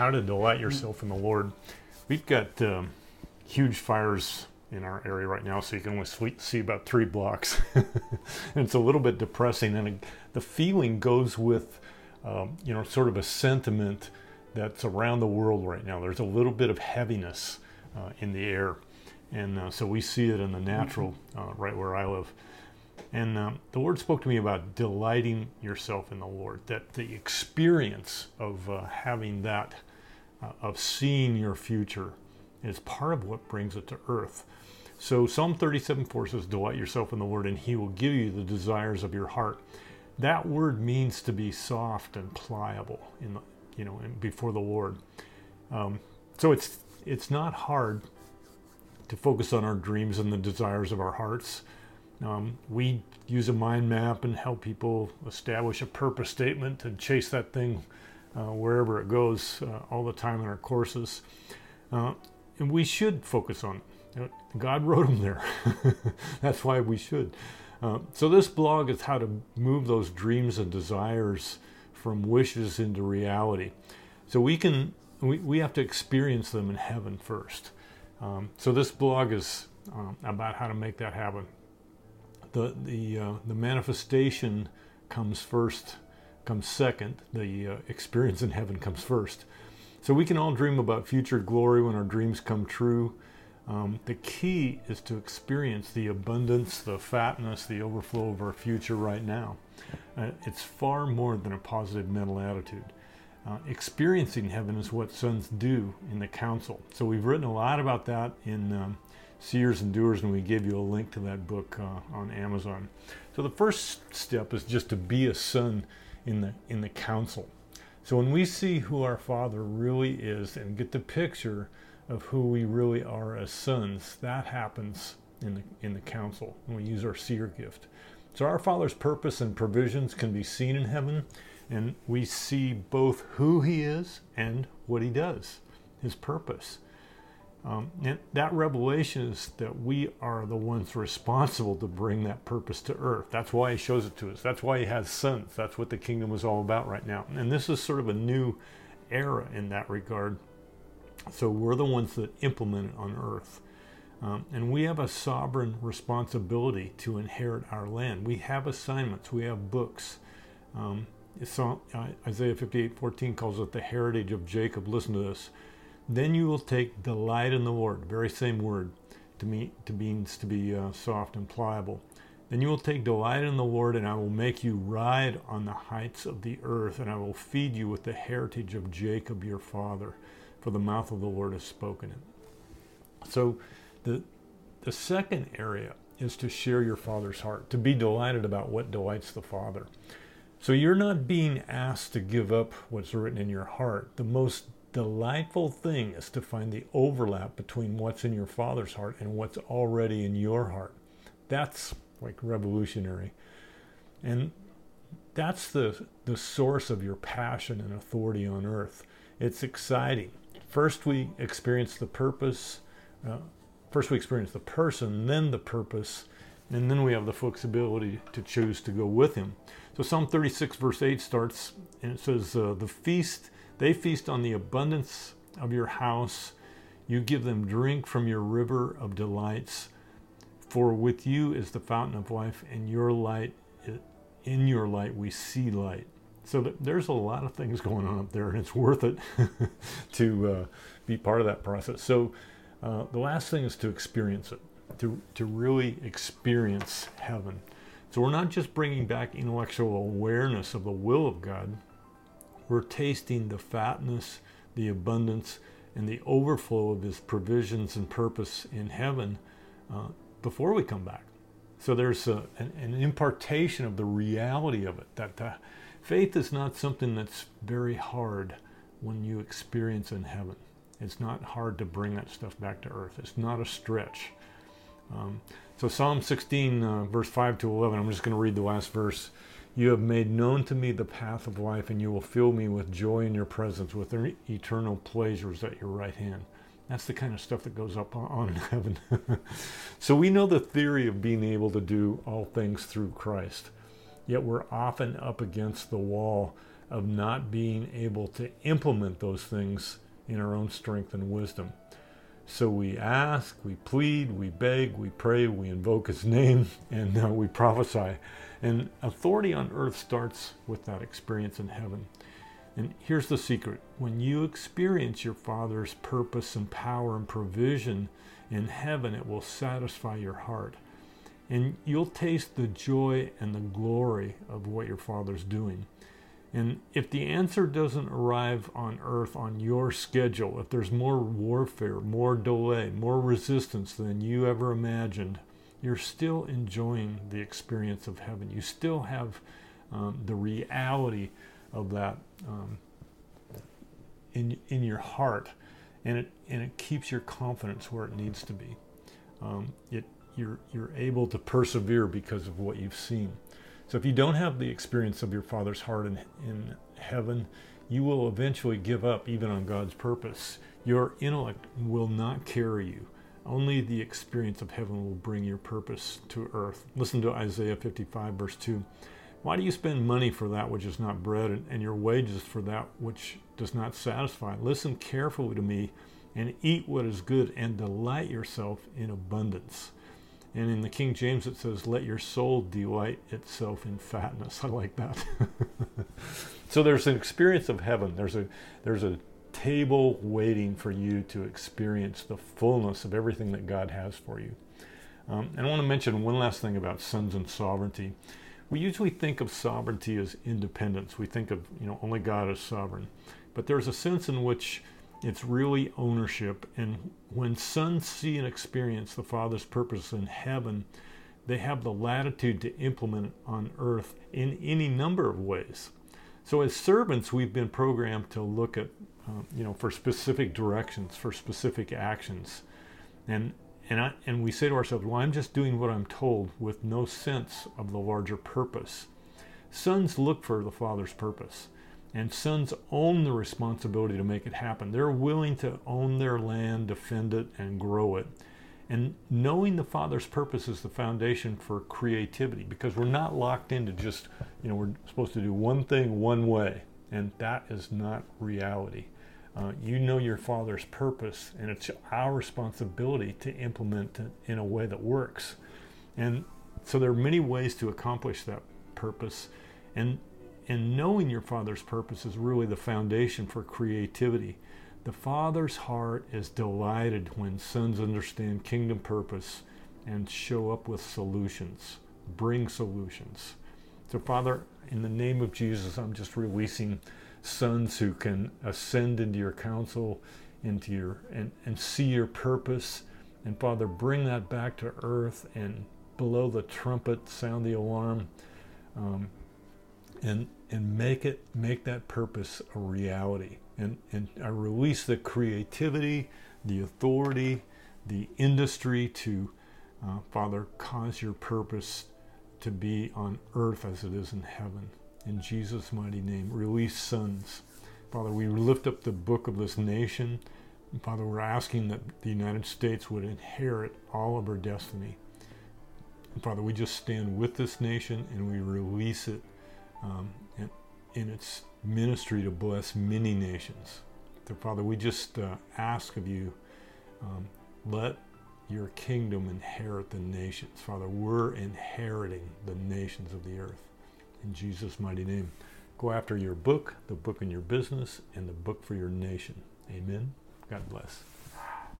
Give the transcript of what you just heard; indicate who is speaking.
Speaker 1: how to delight yourself in the Lord. We've got um, huge fires in our area right now, so you can only see about three blocks. and it's a little bit depressing, and the feeling goes with, um, you know, sort of a sentiment that's around the world right now. There's a little bit of heaviness uh, in the air, and uh, so we see it in the natural, uh, right where I live. And um, the Lord spoke to me about delighting yourself in the Lord, that the experience of uh, having that, uh, of seeing your future, is part of what brings it to earth. So Psalm 37 4 says, Delight yourself in the Lord, and he will give you the desires of your heart. That word means to be soft and pliable in the, you know, before the Lord. Um, so it's it's not hard to focus on our dreams and the desires of our hearts. Um, we use a mind map and help people establish a purpose statement and chase that thing wherever it goes uh, all the time in our courses. Uh, and we should focus on. God wrote them there. That's why we should. Uh, so, this blog is how to move those dreams and desires from wishes into reality. So, we can we, we have to experience them in heaven first. Um, so, this blog is um, about how to make that happen the the uh, the manifestation comes first, comes second. The uh, experience in heaven comes first. So we can all dream about future glory when our dreams come true. Um, the key is to experience the abundance, the fatness, the overflow of our future right now. Uh, it's far more than a positive mental attitude. Uh, experiencing heaven is what sons do in the council. So we've written a lot about that in um, Seers and Doers, and we gave you a link to that book uh, on Amazon. So the first step is just to be a son in the in the council. So when we see who our Father really is and get the picture of who we really are as sons, that happens in the in the council when we use our seer gift. So our Father's purpose and provisions can be seen in heaven, and we see both who He is and what He does, His purpose. Um, and that revelation is that we are the ones responsible to bring that purpose to earth. That's why he shows it to us. That's why he has sons. That's what the kingdom is all about right now. And this is sort of a new era in that regard. So we're the ones that implement it on earth. Um, and we have a sovereign responsibility to inherit our land. We have assignments, we have books. Um, so, uh, Isaiah 58 14 calls it the heritage of Jacob. Listen to this. Then you will take delight in the Lord. Very same word to me to means to be uh, soft and pliable. Then you will take delight in the Lord, and I will make you ride on the heights of the earth, and I will feed you with the heritage of Jacob your father, for the mouth of the Lord has spoken it. So, the the second area is to share your father's heart, to be delighted about what delights the Father. So you're not being asked to give up what's written in your heart. The most delightful thing is to find the overlap between what's in your father's heart and what's already in your heart. That's like revolutionary. And that's the, the source of your passion and authority on earth. It's exciting. First, we experience the purpose. Uh, first, we experience the person, then the purpose, and then we have the flexibility to choose to go with him. So, Psalm 36, verse 8 starts, and it says, uh, The feast they feast on the abundance of your house. You give them drink from your river of delights. For with you is the fountain of life, and your light, in your light, we see light. So there's a lot of things going on up there, and it's worth it to uh, be part of that process. So uh, the last thing is to experience it, to, to really experience heaven. So we're not just bringing back intellectual awareness of the will of God, we're tasting the fatness, the abundance, and the overflow of His provisions and purpose in heaven uh, before we come back. So there's a, an, an, impartation of the reality of it. That uh, faith is not something that's very hard when you experience in heaven. It's not hard to bring that stuff back to earth. It's not a stretch. Um, so Psalm 16, uh, verse 5 to 11, I'm just going to read the last verse. You have made known to me the path of life, and you will fill me with joy in your presence, with eternal pleasures at your right hand. That's the kind of stuff that goes up on heaven. so we know the theory of being able to do all things through Christ. Yet we're often up against the wall of not being able to implement those things in our own strength and wisdom. So we ask, we plead, we beg, we pray, we invoke His name, and uh, we prophesy. And authority on earth starts with that experience in heaven. And here's the secret when you experience your Father's purpose and power and provision in heaven, it will satisfy your heart. And you'll taste the joy and the glory of what your Father's doing. And if the answer doesn't arrive on earth on your schedule, if there's more warfare, more delay, more resistance than you ever imagined, you're still enjoying the experience of heaven. You still have um, the reality of that um, in in your heart, and it and it keeps your confidence where it needs to be. Um, it you're you're able to persevere because of what you've seen. So if you don't have the experience of your Father's heart in, in heaven, you will eventually give up even on God's purpose. Your intellect will not carry you. Only the experience of heaven will bring your purpose to earth. Listen to Isaiah 55, verse 2. Why do you spend money for that which is not bread, and your wages for that which does not satisfy? Listen carefully to me, and eat what is good, and delight yourself in abundance. And in the King James, it says, Let your soul delight itself in fatness. I like that. so there's an experience of heaven. There's a, there's a table waiting for you to experience the fullness of everything that God has for you. Um, and I want to mention one last thing about sons and sovereignty. We usually think of sovereignty as independence. We think of, you know, only God is sovereign. But there's a sense in which it's really ownership. And when sons see and experience the Father's purpose in heaven, they have the latitude to implement it on earth in any number of ways. So, as servants, we've been programmed to look at, um, you know, for specific directions, for specific actions. And, and, I, and we say to ourselves, well, I'm just doing what I'm told with no sense of the larger purpose. Sons look for the Father's purpose. And sons own the responsibility to make it happen. They're willing to own their land, defend it, and grow it. And knowing the Father's purpose is the foundation for creativity because we're not locked into just, you know, we're supposed to do one thing one way. And that is not reality. Uh, you know your Father's purpose, and it's our responsibility to implement it in a way that works. And so there are many ways to accomplish that purpose. And and knowing your Father's purpose is really the foundation for creativity. The Father's heart is delighted when sons understand kingdom purpose and show up with solutions, bring solutions. So, Father, in the name of Jesus, I'm just releasing sons who can ascend into your counsel, into your and, and see your purpose. And Father, bring that back to earth and blow the trumpet, sound the alarm. Um, and and make it make that purpose a reality and and I release the creativity the authority the industry to uh, father cause your purpose to be on earth as it is in heaven. In jesus mighty name release sons. Father we lift up the book of this nation. Father we're asking that the united states would inherit all of our destiny. Father we just stand with this nation and we release it um, in, in, its ministry to bless many nations. So, Father, we just uh, ask of you, um, let your kingdom inherit the nations. Father, we're inheriting the nations of the earth. In Jesus' mighty name. Go after your book, the book in your business, and the book for your nation. Amen. God bless.